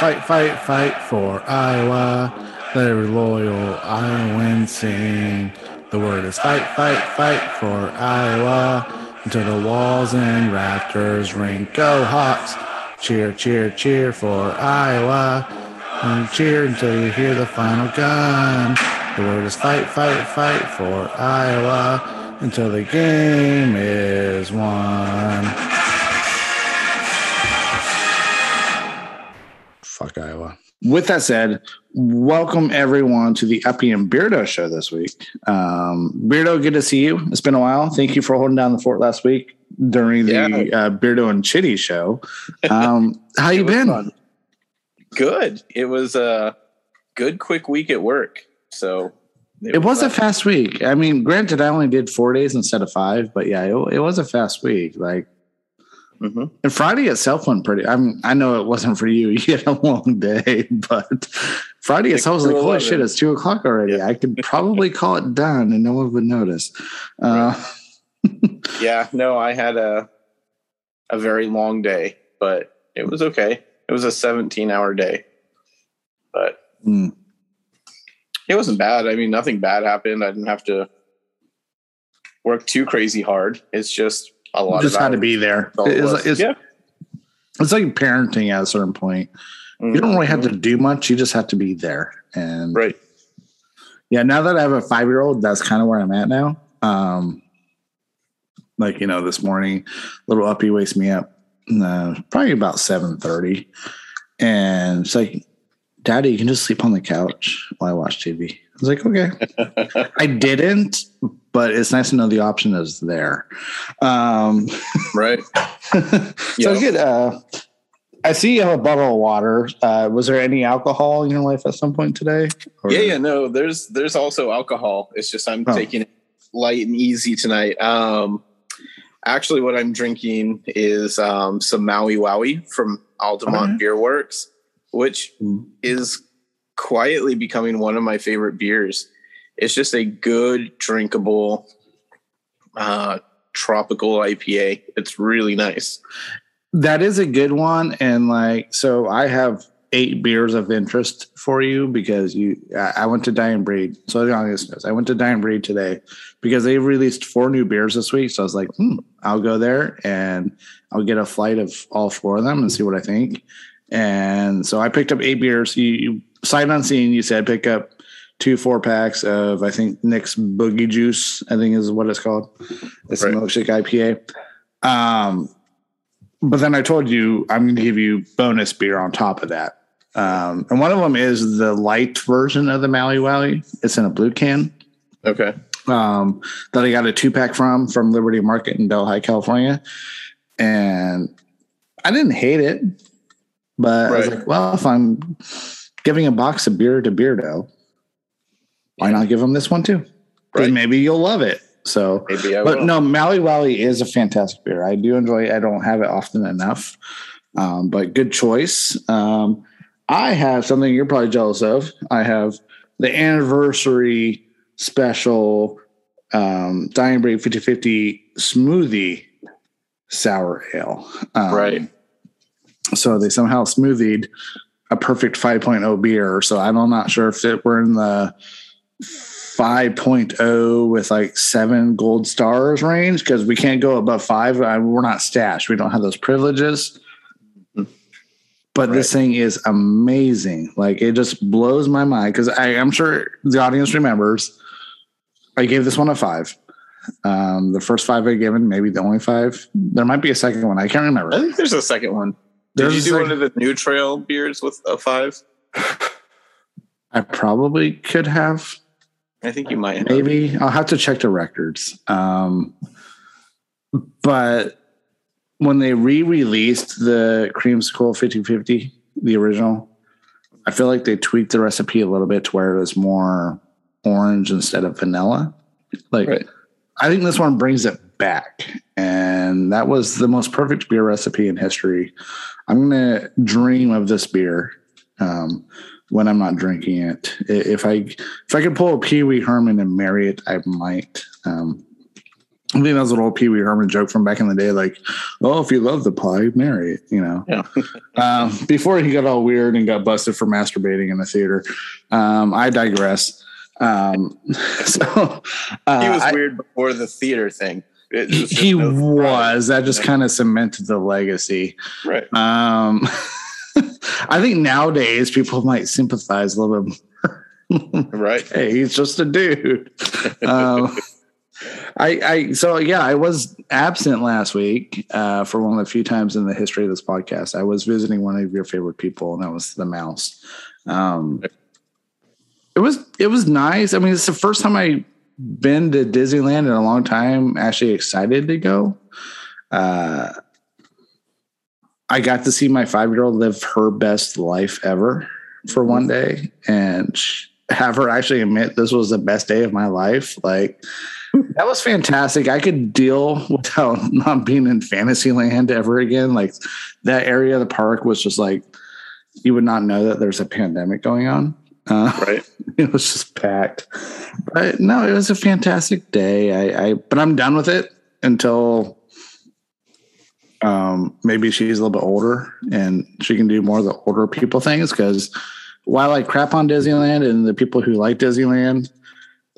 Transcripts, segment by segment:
Fight, fight, fight for Iowa. Every loyal Iowan sing. The word is fight, fight, fight for Iowa. Until the walls and rafters ring. Go Hawks! Cheer, cheer, cheer for Iowa. And cheer until you hear the final gun. The word is fight, fight, fight for Iowa. Until the game is won. With that said, welcome everyone to the Uppy and Beardo show this week. Um, Beardo, good to see you. It's been a while. Thank you for holding down the fort last week during the Yeah. uh, Beardo and Chitty show. Um, how you been? fun. Good. It was a good, quick week at work. So It was a fast week. I mean, granted, I only did four days instead of five, but yeah, it, it was a fast week. Like, Mhm. and Friday itself went pretty. I mean, I know it wasn't for you. You had a long day, but Friday itself was like, holy 11. shit, it's two o'clock already. Yeah. I could probably call it done and no one would notice. Uh, Yeah. No, I had a a very long day, but it was okay. It was a 17 hour day, but hmm. it wasn't bad. I mean, nothing bad happened. I didn't have to work too crazy hard. It's just a lot. just of had to be there. That's all it It's, it's, yeah. it's like parenting at a certain point. You don't really have to do much. You just have to be there. And Mm-hmm. Right. yeah, now that I have a five year old, that's kind of where I'm at now. Um, like you know, this morning, little uppy wakes me up, uh, probably about seven thirty, and it's like, "Daddy, you can just sleep on the couch while I watch TV." I was like, "Okay." I didn't, but it's nice to know the option is there. Um, Right. so Yeah. good. Uh, I see you have a bottle of water. Uh, was there any alcohol in your life at some point today? Or- Yeah, yeah, no. There's there's also alcohol. It's just I'm Oh. taking it light and easy tonight. Um, actually, what I'm drinking is um, some Maui Wowie from Altamont Okay. Beer Works, which Mm. is quietly becoming one of my favorite beers. It's just a good, drinkable, uh, tropical IPA. It's really nice. That is a good one. And like, so I have eight beers of interest for you because you, I went to Dying Breed. So the audience knows I went to Dying Breed today because they released four new beers this week. So I was like, hmm, I'll go there and I'll get a flight of all four of them and see what I think. And so I picked up eight beers. You, you sight unseen, you said pick up two four packs of I think Nick's Boogie Juice. I think is what it's called. It's Right. a milkshake IPA. Um, but then I told you I'm going to give you bonus beer on top of that. Um, and one of them is the light version of the Maui Wowie. It's in a blue can Okay. um, that I got a two pack from from Liberty Market in Delhi, California, and I didn't hate it, but I was like, well, if I'm giving a box of beer to Beardo, why not give them this one too? Right. maybe you'll love it. So Maybe I but will. no, Maui Wowie is a fantastic beer. I do enjoy it. I don't have it often enough, um, but good choice. Um, I have something you're probably jealous of. I have the anniversary special um, Dying Breed 5050 smoothie sour ale. Um, Right. So they somehow smoothied a perfect 5.0 beer. So I'm not sure if it were in the 5.0 with like seven gold stars range because we can't go above five. I, we're not stashed. We don't have those privileges. But this thing is amazing. Like it just blows my mind because I'm sure the audience remembers. I gave this one a five. Um, the first five I given, maybe the only five. There might be a second one. I can't remember. I think there's a second one. Did you do second- one of the New Trail beers with a five? I probably could have. I think you might have. Maybe I'll have to check the records. Um, but when they re-released the creamsicle 5050, the original, I feel like they tweaked the recipe a little bit to where it was more orange instead of vanilla. Like Right. I think this one brings it back. And that was the most perfect beer recipe in history. I'm gonna dream of this beer um, when I'm not drinking it. If I if I could pull a Pee Wee Herman and marry it, I might. Um, I think that was an old Pee Wee Herman joke from back in the day, like, "Oh, if you love the pie, marry it." You know. Yeah. um, before he got all weird and got busted for masturbating in the theater. Um, I digress. Um, so uh, he was I- weird before the theater thing. It he, was he no was. That just kind of cemented the legacy. right. Um, I think nowadays people might sympathize a little bit. More. Right. hey, he's just a dude. um, I, I, so yeah, I was absent last week uh, for one of the few times in the history of this podcast. I was visiting one of your favorite people, and that was the mouse. Um, it was it was nice. I mean, it's the first time I been to Disneyland in a long time. Actually, excited to go. Uh, I got to see my five year old live her best life ever for one day, and have her actually admit this was the best day of my life. Like that was fantastic. I could deal without not being in Fantasyland ever again. Like that area of the park was just like you would not know that there's a pandemic going on. Uh, Right. it was just packed. But no, it was a fantastic day. I, I but I'm done with it until um maybe she's a little bit older and she can do more of the older people things because while I crap on Disneyland and the people who like Disneyland,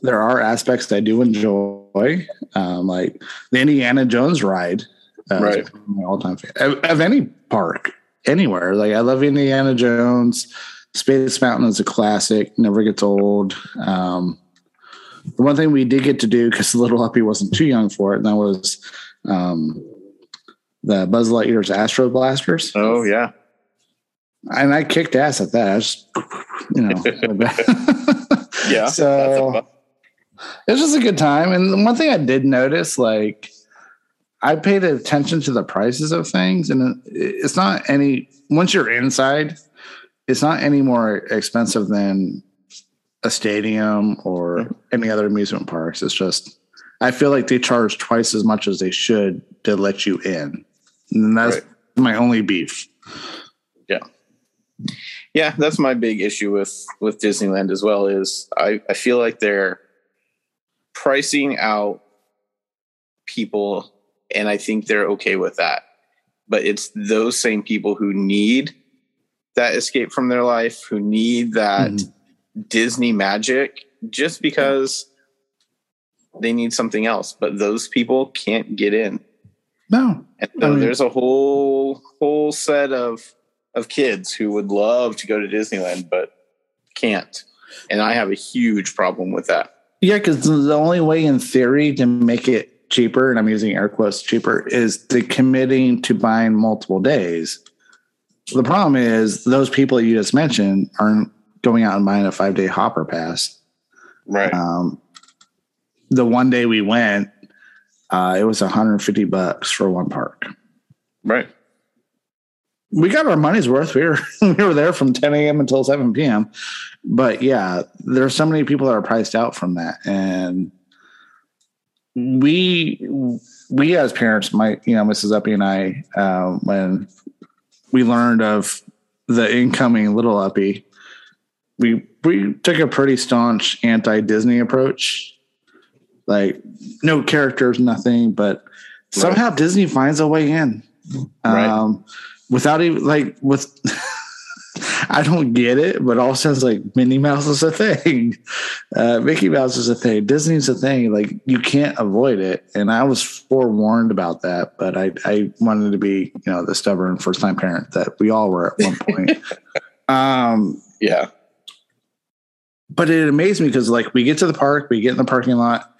there are aspects that I do enjoy. Um, like the Indiana Jones ride. Uh, Right. All-time favorite of, of any park, anywhere. Like I love Indiana Jones. Space Mountain is a classic, never gets old. Um, the one thing we did get to do because Little Uppy wasn't too young for it, and that was um, the Buzz Lightyear's Astro Blasters, Oh yeah. and I kicked ass at that. I just, you know, Yeah. So That's a bu- it was just a good time. And one thing I did notice, like, I paid attention to the prices of things, and it's not any. Once you're inside, it's not any more expensive than a stadium or hmm. any other amusement parks. It's just, I feel like they charge twice as much as they should to let you in, and that's Right. my only beef. yeah, Yeah, that's my big issue with with Disneyland as well. Is I I feel like they're pricing out people, and I think they're okay with that. But it's those same people who need that escape from their life, who need that Mhm. Disney magic, just because they need something else. But those people can't get in. No, And I so mean- there's a whole whole set of of kids who would love to go to Disneyland but can't. And I have a huge problem with that. Yeah, because the only way in theory to make it cheaper, and I'm using air quotes cheaper, is the committing to buying multiple days. The problem is those people you just mentioned aren't going out and buying a five day hopper pass. Right. Um, the one day we went, uh, it was 150 bucks for one park. right. we got our money's worth. We were we were there from 10 a.m. until 7 p.m. But yeah, there's so many people that are priced out from that, and we we as parents, my you know Mrs. Uppy and I, uh, when we learned of the incoming little Uppy, we we took a pretty staunch anti Disney approach. Like no characters, nothing, but somehow Disney finds a way in. Right. Um, without even like with I don't get it, but all of a sudden it's like Minnie Mouse is a thing. Uh, Mickey Mouse is a thing. Disney's a thing. Like you can't avoid it. And I was forewarned about that, but I, I wanted to be, you know, the stubborn first time parent that we all were at one point. um, Yeah. but it amazed me because like we get to the park, we get in the parking lot,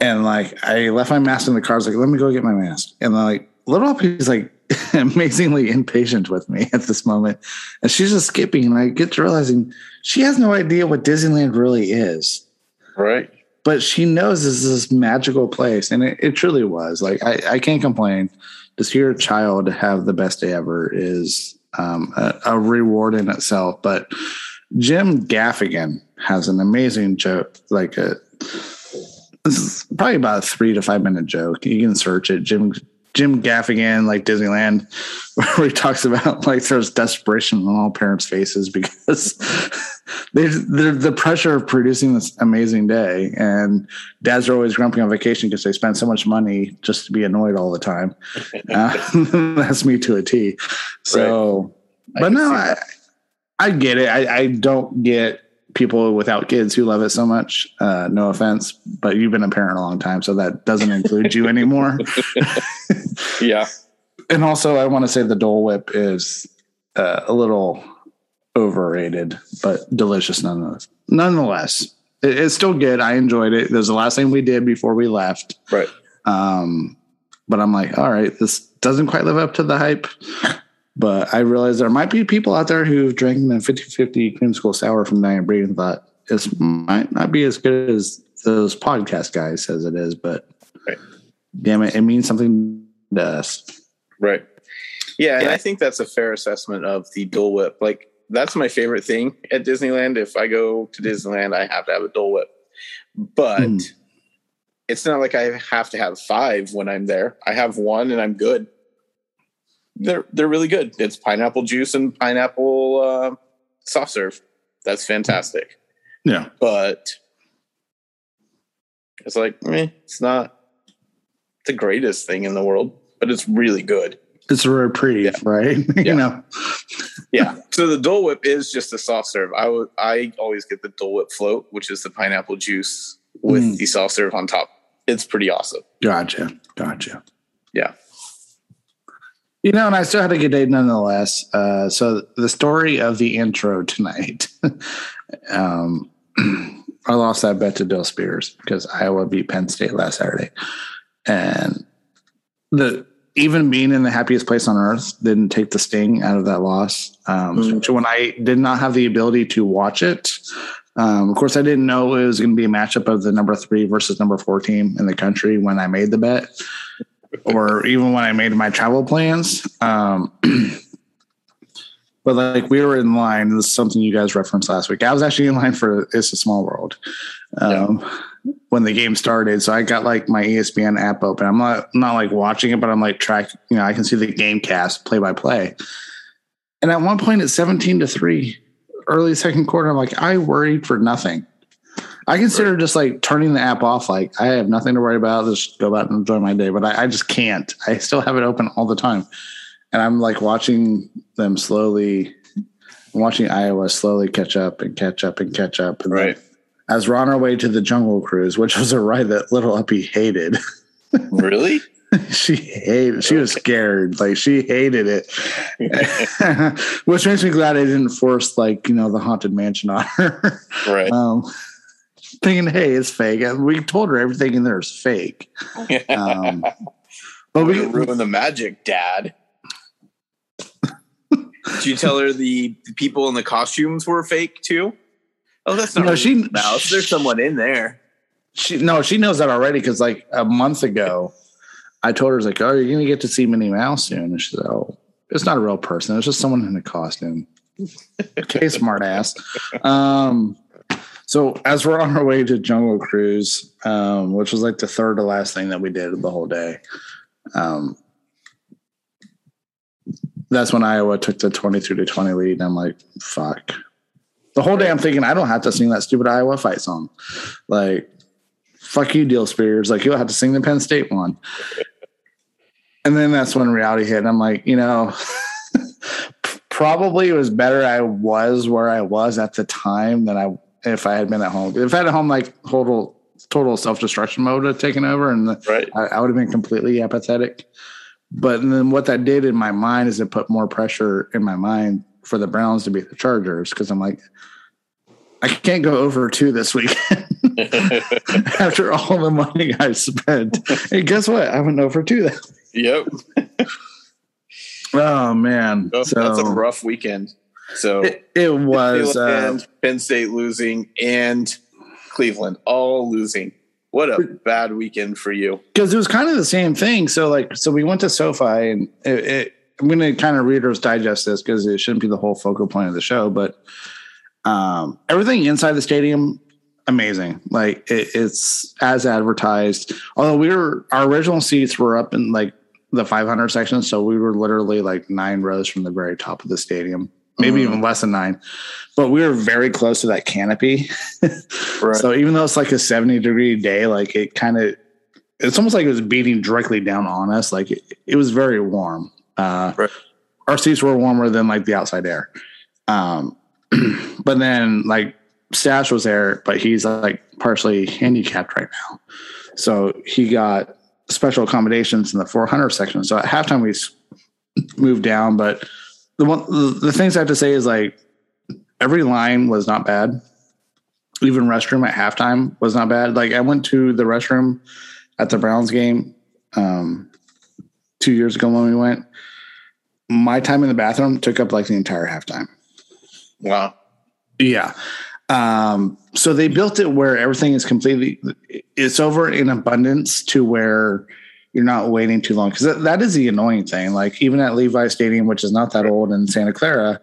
and like I left my mask in the car. I was like, let me go get my mask. And like little Uppy's like amazingly impatient with me at this moment. And she's just skipping, and I get to realizing she has no idea what Disneyland really is. Right. But she knows this is this magical place, and it, it truly was. Like I, I can't complain. To see your child have the best day ever is um, a, a reward in itself. But Jim Gaffigan has an amazing joke, like a this is probably about a three to five minute joke. You can search it. Jim Jim Gaffigan, like Disneyland, where he talks about like there's desperation on all parents' faces because they the pressure of producing this amazing day, and dads are always grumpy on vacation because they spend so much money just to be annoyed all the time. Uh, that's me to a T. So, right. but no, I, I get it. I, I don't get people without kids who love it so much. Uh, no offense, but you've been a parent a long time, so that doesn't include you anymore. yeah. And also, I want to say the Dole Whip is uh, a little overrated, but delicious nonetheless. Nonetheless, it, it's still good. I enjoyed it. It was the last thing we did before we left. Right. Um, but I'm like, all right, this doesn't quite live up to the hype. But I realized there might be people out there who've drank the 50 50 creamsicle sour from Dying Breed and thought this might not be as good as those podcast guys says it is, but right. damn it, it means something to us. Right. Yeah, and I think that's a fair assessment of the Dole Whip. Like that's my favorite thing at Disneyland. If I go to Disneyland, I have to have a Dole Whip. But mm. it's not like I have to have five when I'm there. I have one and I'm good they're they're really good. It's pineapple juice and pineapple uh, soft serve. That's fantastic. Yeah, but it's like eh, it's not the greatest thing in the world, but it's really good. It's a reprieve, yeah. right? you know. yeah. So the Dole Whip is just a soft serve. I I always get the Dole Whip float, which is the pineapple juice with mm. the soft serve on top. It's pretty awesome. Gotcha. Gotcha. Yeah. You know, and I still had a good day nonetheless. Uh, so the story of the intro tonight, um, I lost that bet to Bill Spears because Iowa beat Penn State last Saturday, and the even being in the happiest place on earth didn't take the sting out of that loss. Um, mm. When I did not have the ability to watch it, um, of course, I didn't know it was going to be a matchup of the number three versus number four team in the country when I made the bet or even when I made my travel plans. Um, but like we were in line. This is something you guys referenced last week. I was actually in line for It's a Small World um, yeah. when the game started. So I got like my ESPN app open. I'm not not like watching it, but I'm like track. You know, I can see the game cast play by play. And at one point, it's 17 to three, early second quarter. I'm like, I worried for nothing. I consider right. just like turning the app off. Like I have nothing to worry about. Just go out and enjoy my day. But I, I just can't. I still have it open all the time, and I'm like watching them slowly. I'm watching Iowa slowly catch up and catch up and catch up. And right. As we're on our way to the Jungle Cruise, which was a ride that little Uppy hated. Really? she hated she was scared like she hated it which makes me glad i didn't force like you know the haunted mansion on her right um, thinking, hey, it's fake. And we told her everything in there is fake. Um, but we ruin the magic, Dad. Did you tell her the, people in the costumes were fake too? Oh, that's not no, she, mouse. There's someone in there. She no, she knows that already because like a month ago, I told her like, "Oh, you're gonna get to see Minnie Mouse soon," and she said, "Oh, it's not a real person. It's just someone in a costume." okay, smart ass. Um, so as we're on our way to Jungle Cruise, um, which was like the third to last thing that we did the whole day, um, that's when Iowa took the 22 to 20 lead. And I'm like, fuck. The whole day I'm thinking, I don't have to sing that stupid Iowa fight song. Like, fuck you, Deal Spears. Like, you'll have to sing the Penn State one. And then that's when reality hit. And I'm like, you know, probably it was better I was where I was at the time than I if I had been at home. If I had at home, like total total self destruction mode had taken over, and the, right. I, I, would have been completely apathetic. But then what that did in my mind is it put more pressure in my mind for the Browns to beat the Chargers because I'm like, I can't go over two this week after all the money I spent. And guess what? I went over two. That yep. oh man, oh, so, that's a rough weekend. So it, it was uh, Penn State losing and Cleveland all losing. What a bad weekend for you. Because it was kind of the same thing. So like, so we went to SoFi, and it, it, I'm going to kind of Reader's Digest this because it shouldn't be the whole focal point of the show, but um, everything inside the stadium amazing. Like it, it's as advertised. Although we were our original seats were up in like the 500 section, so we were literally like nine rows from the very top of the stadium, maybe Mm. even less than nine. But we were very close to that canopy. Right. So even though it's like a 70 degree day, like it kind of, it's almost like it was beating directly down on us. Like it, it was very warm. Uh, Right. Our seats were warmer than like the outside air. Um, but then like Stash was there, but he's like partially handicapped right now. So he got special accommodations in the 400 section. So at halftime we moved down, but the one the, the things I have to say is like every line was not bad. Even restroom at halftime was not bad. Like I went to the restroom at the Browns game um, two years ago when we went. My time in the bathroom took up like the entire halftime. Wow. Yeah. Um, so they built it where everything is completely it's over in abundance to where you're not waiting too long because that, that is the annoying thing. Like even at Levi Stadium, which is not that old in Santa Clara,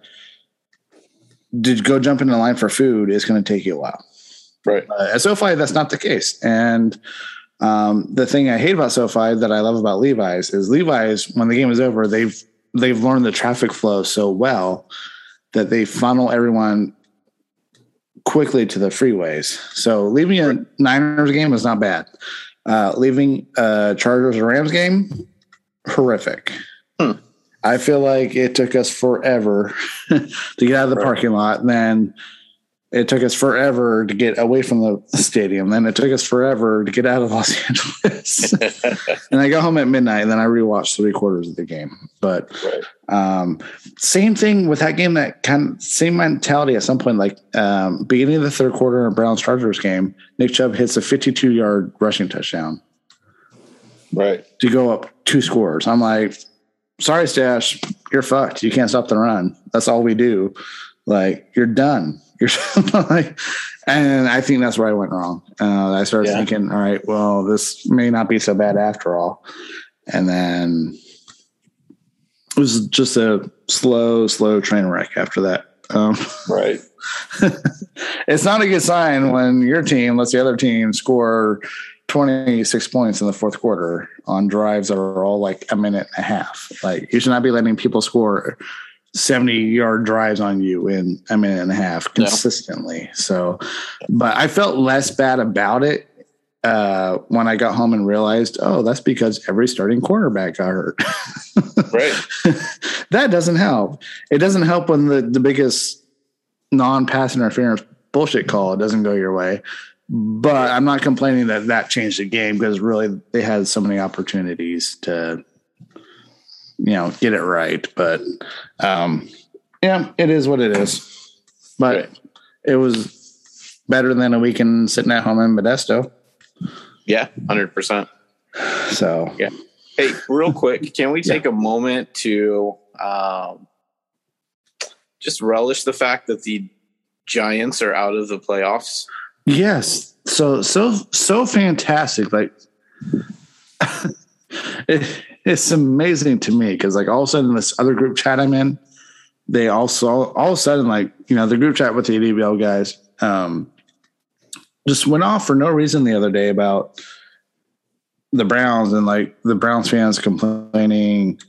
to go jump in the line for food is going to take you a while. Right. Uh, at SoFi, that's not the case. And um, the thing I hate about SoFi that I love about Levi's is Levi's when the game is over, they've they've learned the traffic flow so well that they funnel everyone quickly to the freeways. So leaving a Niners game is not bad. Uh, leaving a Chargers or Rams game, horrific. Hmm. I feel like it took us forever to get out of the Right. parking lot. And Then it took us forever to get away from the stadium. Then it took us forever to get out of Los Angeles. and I got home at midnight, and then I rewatched three quarters of the game. But right. um, same thing with that game. That kind of same mentality at some point, like um, beginning of the third quarter in a Browns Chargers game, Nick Chubb hits a 52 yard rushing touchdown Right. to go up two scores. I'm like, sorry, Stash, you're fucked. You can't stop the run. That's all we do. Like, you're done. You're like, and I think that's where I went wrong. Uh, I started Yeah. thinking, all right, well, this may not be so bad after all. And then it was just a slow, slow train wreck after that. Um, Right. it's not a good sign when your team lets the other team score 26 points in the fourth quarter on drives that are all like a minute and a half. Like you should not be letting people score 70 yard drives on you in a minute and a half consistently. So, but I felt less bad about it uh, when I got home and realized, oh, that's because every starting quarterback got hurt. Right. that doesn't help. It doesn't help when the, the biggest non pass interference bullshit call doesn't go your way. But I'm not complaining that that changed the game because really they had so many opportunities to, you know, get it right. But um, yeah, it is what it is. But Right. it was better than a weekend sitting at home in Modesto. Yeah. Hundred percent. So Yeah. Hey, real quick, can we take a moment to um, just relish the fact that the Giants are out of the playoffs? Yes. So so so fantastic. Like it, it's amazing to me because like all of a sudden this other group chat I'm in, they also all of a sudden like you know the group chat with the ADBL guys um, just went off for no reason the other day about the Browns and like the Browns fans complaining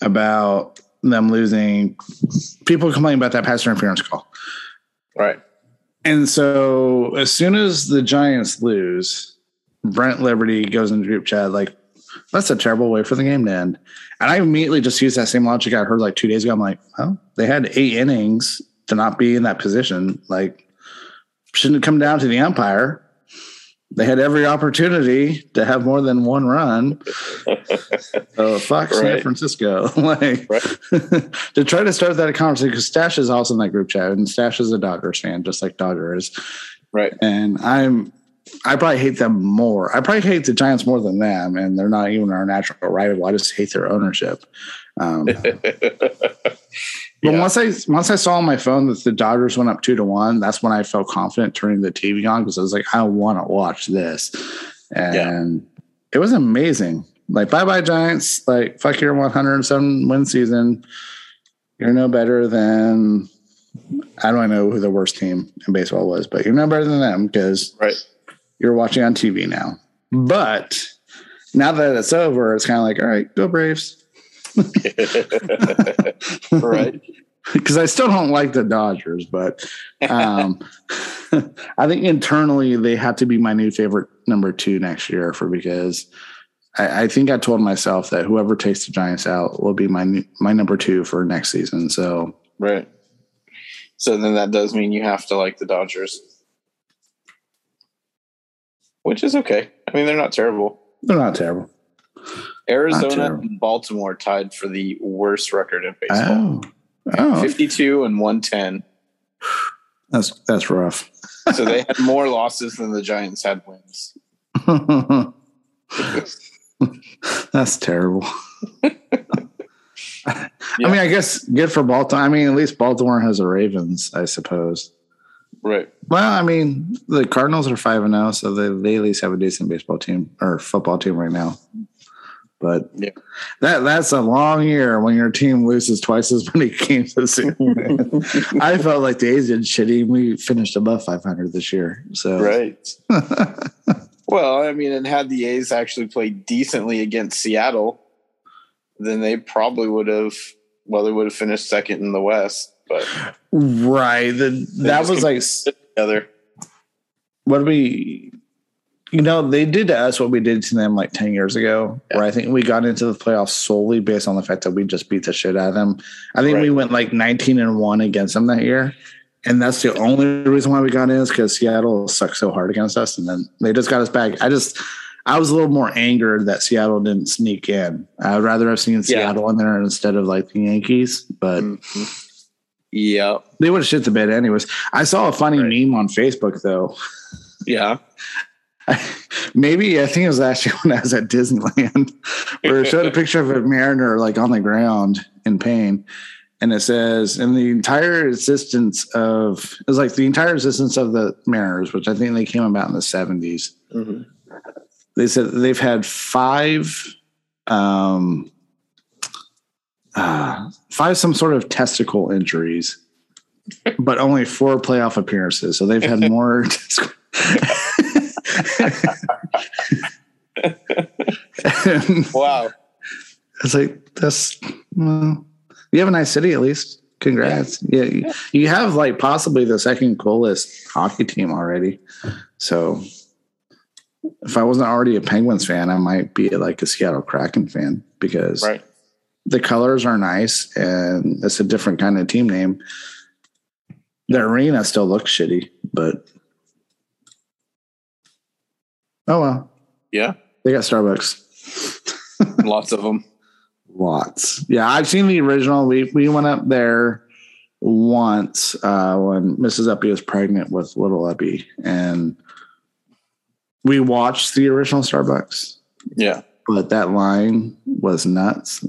about them losing. People complaining about that pass interference call. Right. And so as soon as the Giants lose, Brent Liberty goes into group chat like, that's a terrible way for the game to end. And I immediately just used that same logic I heard like two days ago. I'm like, well, they had eight innings to not be in that position. Like, shouldn't come down to the umpire. They had every opportunity to have more than one run. So fuck San Francisco. like Right. to try to start that conversation because Stash is also in that group chat and Stash is a Dodgers fan, just like Dodger is. Right. And I'm I probably hate them more. I probably hate the Giants more than them, and they're not even our natural rival. I just hate their ownership. Um, but Yeah. once I once I saw on my phone that the Dodgers went up two to one, that's when I felt confident turning the TV on because I was like, I want to watch this, and it was amazing. Like, bye bye Giants. Like, fuck your 107 win season. You're no better than I don't know who the worst team in baseball was, but you're no better than them because right. You're watching on TV now. But now that it's over, it's kind of like, all right, go Braves. right. Because I still don't like the Dodgers, but um, I think internally they have to be my new favorite number two next year for because I, I, think I told myself that whoever takes the Giants out will be my new, my number two for next season. So right. So then that does mean you have to like the Dodgers, which is okay. I mean, they're not terrible. They're not terrible. Arizona and Baltimore tied for the worst record in baseball. Oh. Oh. 52 and 110. That's that's rough. so they had more losses than the Giants had wins. that's terrible. yeah. I mean, I guess good for Baltimore. I mean, at least Baltimore has the Ravens, I suppose. Right. Well, I mean, the Cardinals are five and zero, oh, so they, they at least have a decent baseball team or football team right now. But yeah. that that's a long year when your team loses twice as many games as you. I felt like the A's did shitty. We finished above 500 this year. So right. well, I mean, and had the A's actually played decently against Seattle, then they probably would have. Well, they would have finished second in the West, but right. The, that was like together. What do we? You know, they did to us what we did to them like 10 years ago, yeah. where I think we got into the playoffs solely based on the fact that we just beat the shit out of them. I think right. we went like 19 and 1 against them that year. And that's the only reason why we got in is because Seattle sucked so hard against us. And then they just got us back. I just, I was a little more angered that Seattle didn't sneak in. I'd rather have seen Seattle yeah. in there instead of like the Yankees. But mm-hmm. Yeah, they would have shit the bed anyways. I saw a funny right. meme on Facebook though. Yeah. maybe I think it was actually when I was at Disneyland, where it showed a picture of a mariner like on the ground in pain, and it says, "In the entire existence of it was like the entire existence of the Mariners, which I think they came about in the 70s mm-hmm. They said they've had five, um, uh, five some sort of testicle injuries, but only four playoff appearances. So they've had more." wow. It's like that's well, you have a nice city at least. Congrats. Yeah. yeah. You have like possibly the second coolest hockey team already. So if I wasn't already a Penguins fan, I might be like a Seattle Kraken fan because right. The colors are nice and it's a different kind of team name. The arena still looks shitty, but Oh well. Yeah. They got Starbucks. Lots of them. Lots. Yeah, I've seen the original. We we went up there once uh, when Mrs. Uppy was pregnant with little Uppy, and we watched the original Starbucks. Yeah. But that line was nuts.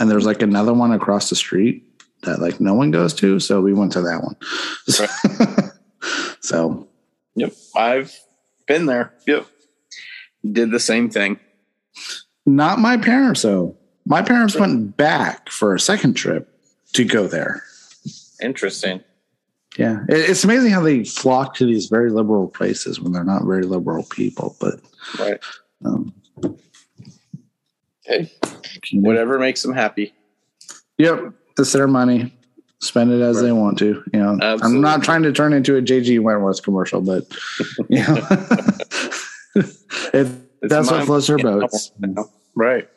And there's like another one across the street that like no one goes to. So we went to that one. Right. so Yep. I've been there. Yep. Did the same thing. Not my parents, though. My parents went back for a second trip to go there. Interesting. Yeah. It's amazing how they flock to these very liberal places when they're not very liberal people. But, right. Um, hey, whatever makes them happy. Yep. It's their money spend it as right. they want to. You know, Absolutely. I'm not trying to turn into a JG Wentworth commercial, but you know, if that's what floats their boats, right?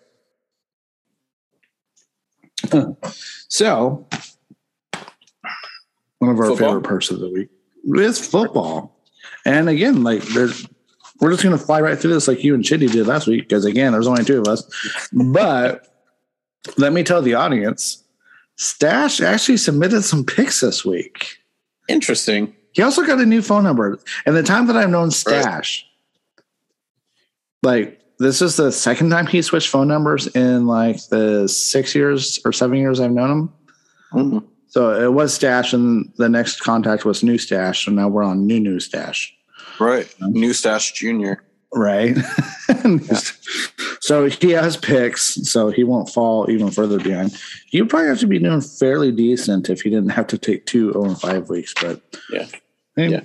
So, one of our football? favorite parts of the week is football, and again, like there's. We're just going to fly right through this like you and Chitty did last week because again, there's only two of us. But let me tell the audience Stash actually submitted some pics this week. Interesting. He also got a new phone number. And the time that I've known Stash, right. like this is the second time he switched phone numbers in like the six years or seven years I've known him. Mm-hmm. So it was Stash, and the next contact was New Stash. So now we're on New New Stash. Right. Um, new Stash Junior. Right. yeah. So he has picks, so he won't fall even further behind. You probably have to be doing fairly decent if he didn't have to take two 0 and 5 weeks, but yeah. yeah.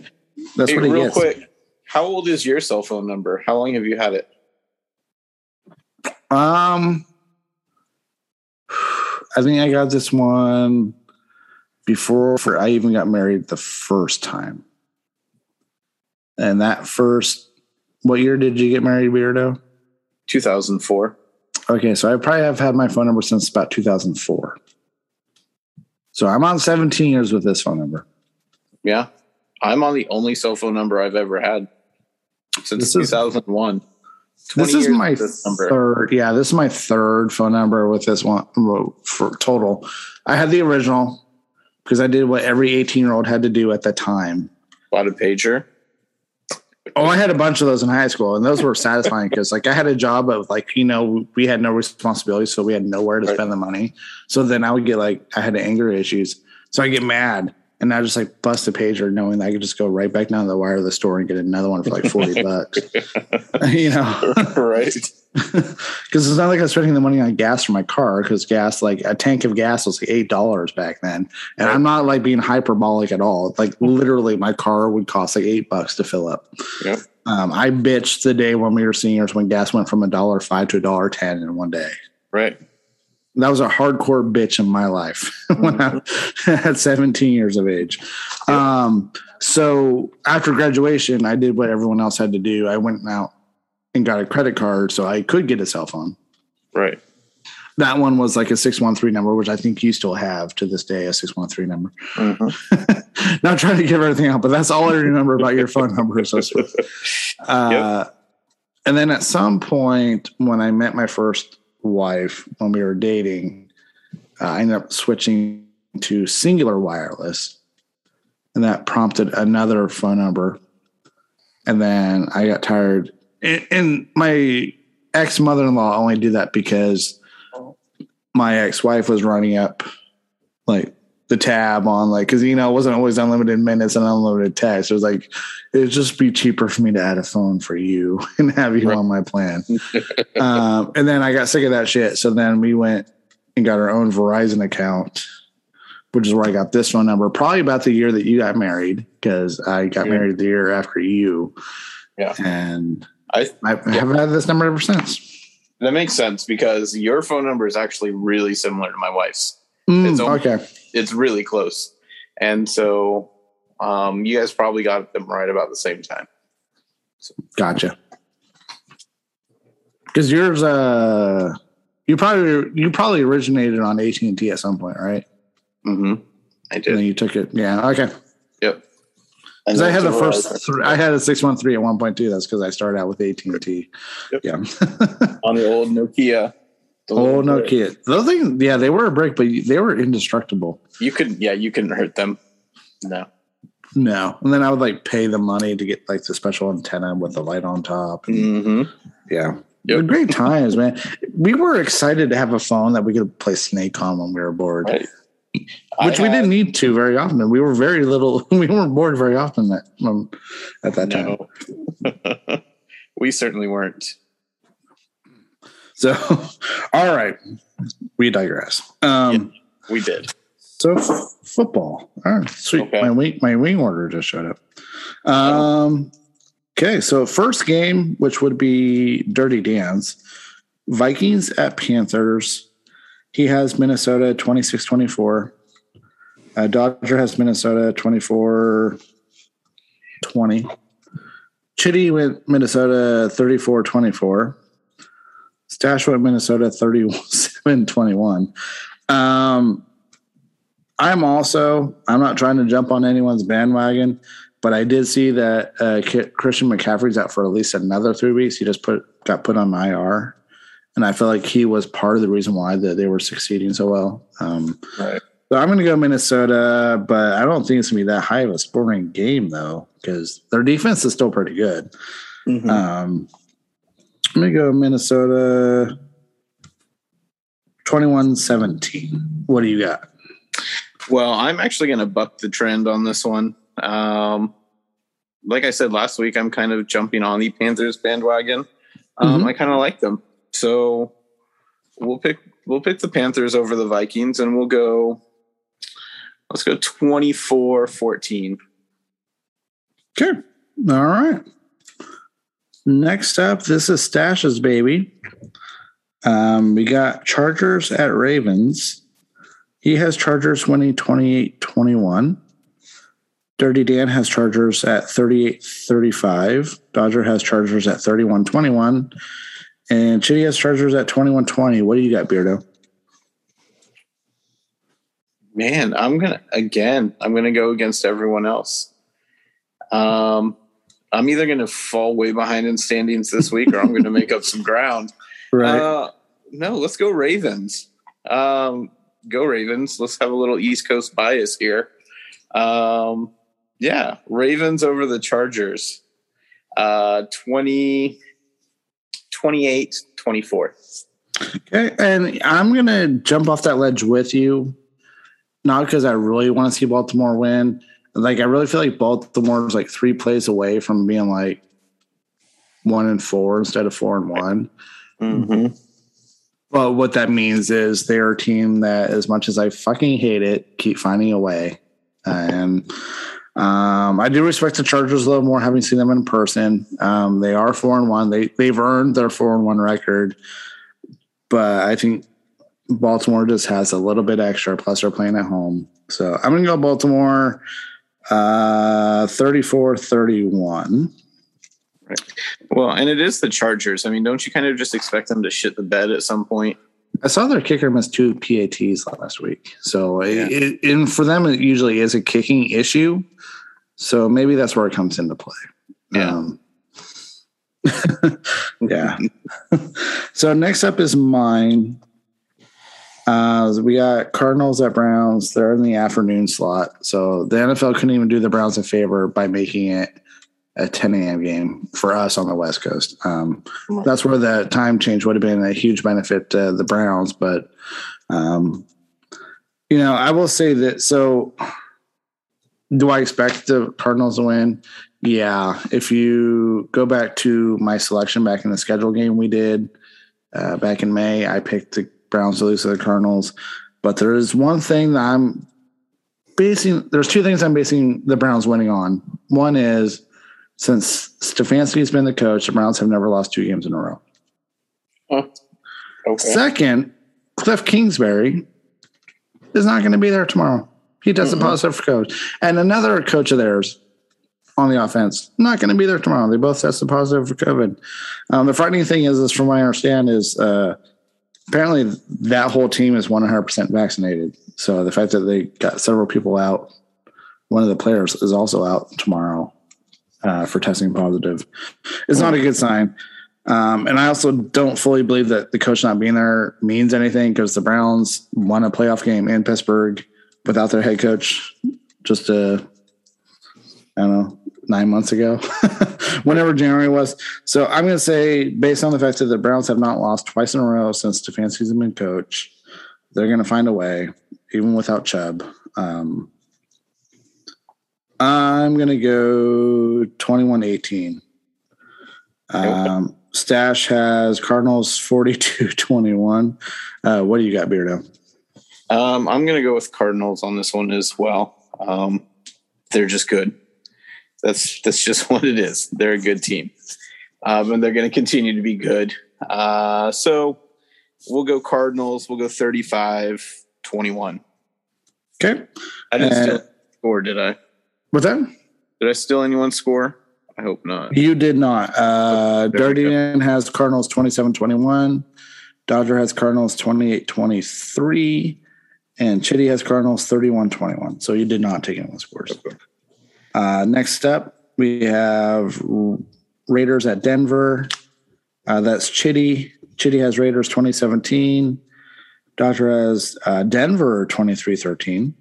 That's hey, what he real gets. quick. How old is your cell phone number? How long have you had it? Um, I think I got this one before I even got married the first time. And that first, what year did you get married, weirdo? 2004. Okay, so I probably have had my phone number since about 2004. So I'm on 17 years with this phone number. Yeah. I'm on the only cell phone number I've ever had since this 2001. This is my this third. Yeah, this is my third phone number with this one for total. I had the original because I did what every 18 year old had to do at the time. Bought a pager. Oh, I had a bunch of those in high school, and those were satisfying because, like, I had a job of like, you know, we had no responsibility, so we had nowhere to right. spend the money. So then I would get like, I had anger issues, so I get mad, and I just like bust a pager, knowing that I could just go right back down to the wire of the store and get another one for like forty bucks. you know, right? Because it's not like I was spending the money on gas for my car. Because gas, like a tank of gas, was like eight dollars back then, and right. I'm not like being hyperbolic at all. Like literally, my car would cost like eight bucks to fill up. Yep. Um, I bitched the day when we were seniors when gas went from a dollar five to a dollar ten in one day. Right that was a hardcore bitch in my life when I mm-hmm. at 17 years of age. Um, so after graduation, I did what everyone else had to do. I went out and got a credit card so I could get a cell phone. Right. That one was like a 613 number, which I think you still have to this day, a 613 number. Mm-hmm. Not trying to give everything out, but that's all I remember about your phone number. So, uh, yep. and then at some point when I met my first wife when we were dating, uh, I ended up switching to Cingular Wireless, and that prompted another phone number. And then I got tired, and, and my ex mother in law only did that because my ex wife was running up like the tab on like because you know it wasn't always unlimited minutes and unlimited text. It was like it'd just be cheaper for me to add a phone for you and have you right. on my plan. um, and then I got sick of that shit. So then we went and got our own Verizon account, which is where I got this phone number. Probably about the year that you got married because I got yeah. married the year after you. Yeah, and I, I yeah. have had this number ever since. That makes sense because your phone number is actually really similar to my wife's. Mm, almost, okay. It's really close. And so um, you guys probably got them right about the same time. So. Gotcha. Because yours, uh, you probably you probably originated on AT and T at some point, right? Mm-hmm. I did. And you took it, yeah. Okay. Yep. Because I had the first, three, I had a six one three at one point too. That's because I started out with AT and T. Yeah. on the old Nokia Oh no, kid! Those things, yeah, they were a brick, but they were indestructible. You could, yeah, you couldn't hurt them. No, no. And then I would like pay the money to get like the special antenna with the light on top. Mm-hmm. Yeah, yep. great times, man. We were excited to have a phone that we could play Snake on when we were bored. Right. Which we didn't need to very often. We were very little. We weren't bored very often that um, at that time. we certainly weren't. So, all right, we digress. Um, yeah, we did. So f- football. All right, sweet. Okay. My wing, my wing order just showed up. Um, okay, so first game, which would be Dirty Dan's Vikings at Panthers. He has Minnesota 26 24. Uh, Dodger has Minnesota 24 20. Chitty went Minnesota 34 24. Stashua, Minnesota, 37 21. Um, I'm also, I'm not trying to jump on anyone's bandwagon, but I did see that uh, Christian McCaffrey's out for at least another three weeks. He just put got put on IR, and I feel like he was part of the reason why that they were succeeding so well. Um, right. So I'm going to go Minnesota, but I don't think it's going to be that high of a scoring game though, because their defense is still pretty good. Mm-hmm. Um, let me go Minnesota 21 17. What do you got? Well, I'm actually going to buck the trend on this one. Um, like I said last week, I'm kind of jumping on the Panthers bandwagon. Um, mm-hmm. I kind of like them, so we'll pick we'll pick the Panthers over the Vikings, and we'll go. Let's go 24-14. Okay. All right. Next up, this is Stash's baby. Um, we got Chargers at Ravens. He has Chargers winning 28 21. Dirty Dan has Chargers at 38 35. Dodger has Chargers at 31 21. And Chitty has Chargers at 21 20. What do you got, Beardo? Man, I'm gonna again. I'm gonna go against everyone else. Um, I'm either gonna fall way behind in standings this week, or I'm gonna make up some ground. Right. Uh, no, let's go Ravens. Um, go Ravens. Let's have a little East Coast bias here. Um, yeah, Ravens over the Chargers. Uh, 20, 28, 24. Okay, and I'm gonna jump off that ledge with you, not because I really want to see Baltimore win. Like I really feel like Baltimore's like three plays away from being like one and four instead of four and one. Mm-hmm. But what that means is they're a team that, as much as I fucking hate it, keep finding a way. And um, I do respect the Chargers a little more, having seen them in person. Um, they are four and one. They they've earned their four and one record, but I think Baltimore just has a little bit extra. Plus, they're playing at home, so I'm going to go Baltimore, uh, 34-31. Right. Well, and it is the Chargers. I mean, don't you kind of just expect them to shit the bed at some point? I saw their kicker miss two PATs last week. So, Yeah. it, and for them, it usually is a kicking issue. So maybe that's where it comes into play. Yeah. Um, yeah. so next up is mine. Uh, we got Cardinals at Browns. They're in the afternoon slot. So the NFL couldn't even do the Browns a favor by making it a 10 a.m. game for us on the West Coast. Um, that's where the time change would have been a huge benefit to the Browns. But, um, you know, I will say that. So, do I expect the Cardinals to win? Yeah. If you go back to my selection back in the schedule game we did uh, back in May, I picked the Browns to lose to the Cardinals. But there is one thing that I'm basing, there's two things I'm basing the Browns winning on. One is since Stefanski has been the coach, the Browns have never lost two games in a row. Okay. Second, Kliff Kingsbury is not going to be there tomorrow. He tested Mhm. positive for coach. And another coach of theirs on the offense, not going to be there tomorrow. They both tested positive for COVID. Um, the frightening thing is, is from what I understand, is uh, apparently that whole team is 100% vaccinated. So the fact that they got several people out, one of the players is also out tomorrow uh, for testing positive, It's not a good sign. Um, and I also don't fully believe that the coach not being there means anything because the Browns won a playoff game in Pittsburgh without their head coach just to, I don't know nine months ago, whenever January was. So I'm going to say, based on the fact that the Browns have not lost twice in a row since Stefanski's been coach, they're going to find a way, even without Chubb. Um, I'm going to go 21 18. Um, Stash has Cardinals 42 21. Uh, what do you got, Beardo? Um, I'm going to go with Cardinals on this one as well. Um, they're just good. That's that's just what it is. They're a good team, um, and they're going to continue to be good. Uh, so we'll go Cardinals. We'll go 35 21. Okay. I didn't Uh, steal score, did I? What's that? Did I steal anyone's score? I hope not. You did not. Uh, Dirty. Dan has Cardinals 27 21. Dodger has Cardinals 28 23. And Chitty has Cardinals 31 21. So you did not take anyone's scores. Uh, next up, we have Raiders at Denver. Uh, that's Chitty. Chitty has Raiders 2017. Dodger has uh, Denver 23 13.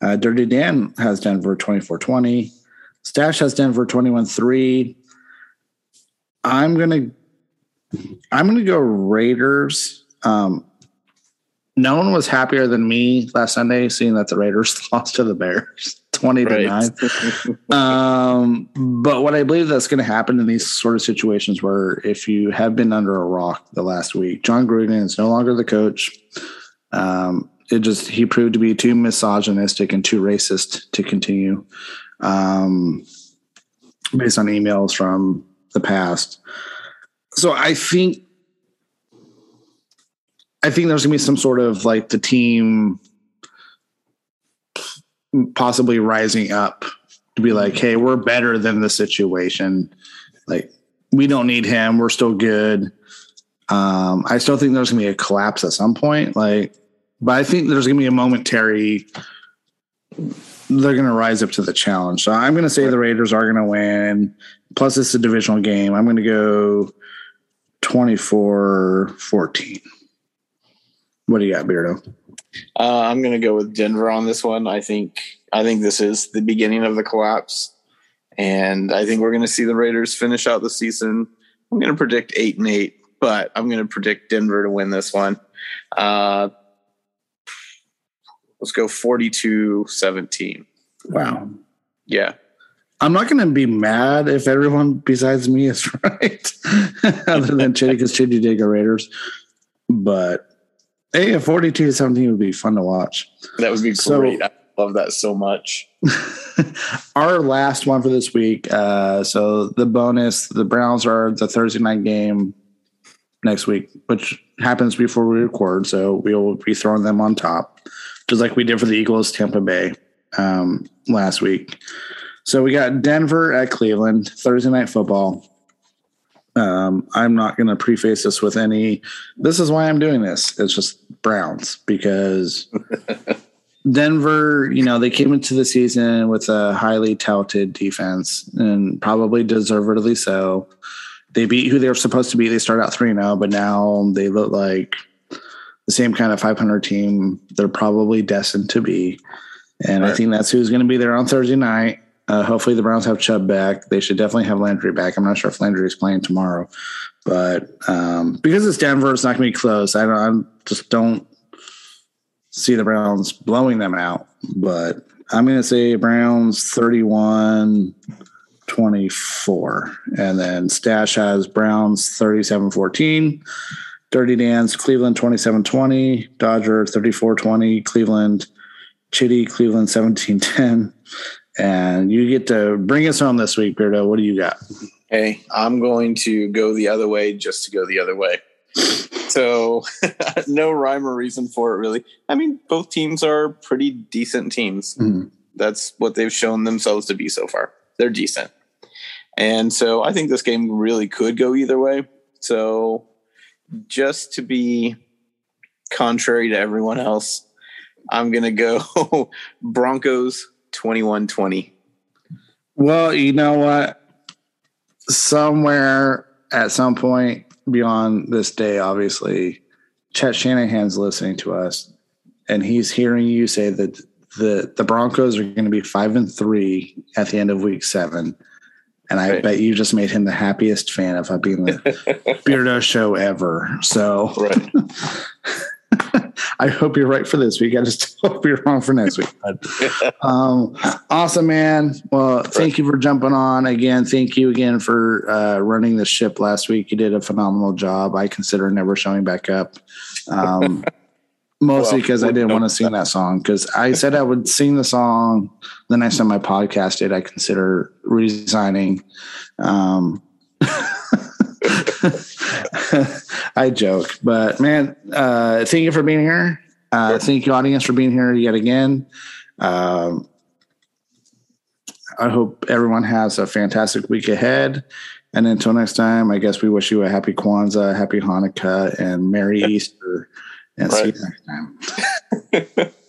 Uh, Dirty Dan has Denver 24 20. Stash has Denver 21 3. I'm going to I'm to go Raiders. Um, no one was happier than me last Sunday seeing that the Raiders lost to the Bears 20 to 9. Um, but what I believe that's going to happen in these sort of situations where if you have been under a rock the last week, Jon Gruden is no longer the coach. Um, it just he proved to be too misogynistic and too racist to continue, um, based on emails from the past. So I think I think there's gonna be some sort of like the team possibly rising up to be like, hey, we're better than the situation. Like, we don't need him. We're still good. Um, I still think there's gonna be a collapse at some point. Like, but I think there's gonna be a momentary. They're gonna rise up to the challenge. So I'm gonna say the Raiders are gonna win. Plus, it's a divisional game. I'm gonna go 24-14. What do you got, Beardo? Uh, I'm going to go with Denver on this one. I think I think this is the beginning of the collapse, and I think we're going to see the Raiders finish out the season. I'm going to predict eight and eight, but I'm going to predict Denver to win this one. Uh, let's go 42-17. Wow. Yeah. I'm not going to be mad if everyone besides me is right, other than Chitty because Chitty did go Raiders. But a 42 to 17 would be fun to watch. That would be So- great. I love that so much. Our last one for this week. Uh, so the bonus, the Browns are the Thursday night game next week, which happens before we record. So we will be throwing them on top, just like we did for the Eagles Tampa Bay um, last week. So we got Denver at Cleveland Thursday night football. Um, I'm not going to preface this with any. This is why I'm doing this. It's just Browns because Denver, you know, they came into the season with a highly touted defense and probably deservedly so. They beat who they were supposed to be. They start out 3 0, but now they look like the same kind of 500 team they're probably destined to be. And I think that's who's going to be there on Thursday night. Uh, hopefully, the Browns have Chubb back. They should definitely have Landry back. I'm not sure if Landry is playing tomorrow, but um, because it's Denver, it's not going to be close. I don't. I just don't see the Browns blowing them out. But I'm going to say Browns 31 24. And then Stash has Browns 37 14. Dirty Dan's Cleveland 27 20. Dodger 34 20. Cleveland Chitty Cleveland 17 10. And you get to bring us home this week, Beardo. What do you got? Hey, I'm going to go the other way just to go the other way. So, no rhyme or reason for it, really. I mean, both teams are pretty decent teams. Mhm. That's what they've shown themselves to be so far. They're decent. And so, I think this game really could go either way. So, just to be contrary to everyone else, I'm going to go Broncos 21 20. Well, you know what? Somewhere at some point beyond this day, obviously, Chet Shanahan's listening to us, and he's hearing you say that the the Broncos are going to be five and three at the end of Week Seven, and I Right. bet you just made him the happiest fan of being the Beardo show ever. So Right. I hope you're right for this week. I just hope you're wrong for next week. But um, awesome, man. Well, thank you for jumping on again. Thank you again for uh, running the ship last week. You did a phenomenal job. I consider never showing back up. Um, mostly Well, because I didn't want to sing that song. Because I said I would sing the song the next time my podcast did. I consider resigning. Um, I joke, but man, uh, thank you for being here. Uh, thank you, audience, for being here yet again. Um, I hope everyone has a fantastic week ahead. And until next time, I guess we wish you a happy Kwanzaa, happy Hanukkah, and Merry Easter. And see you next time.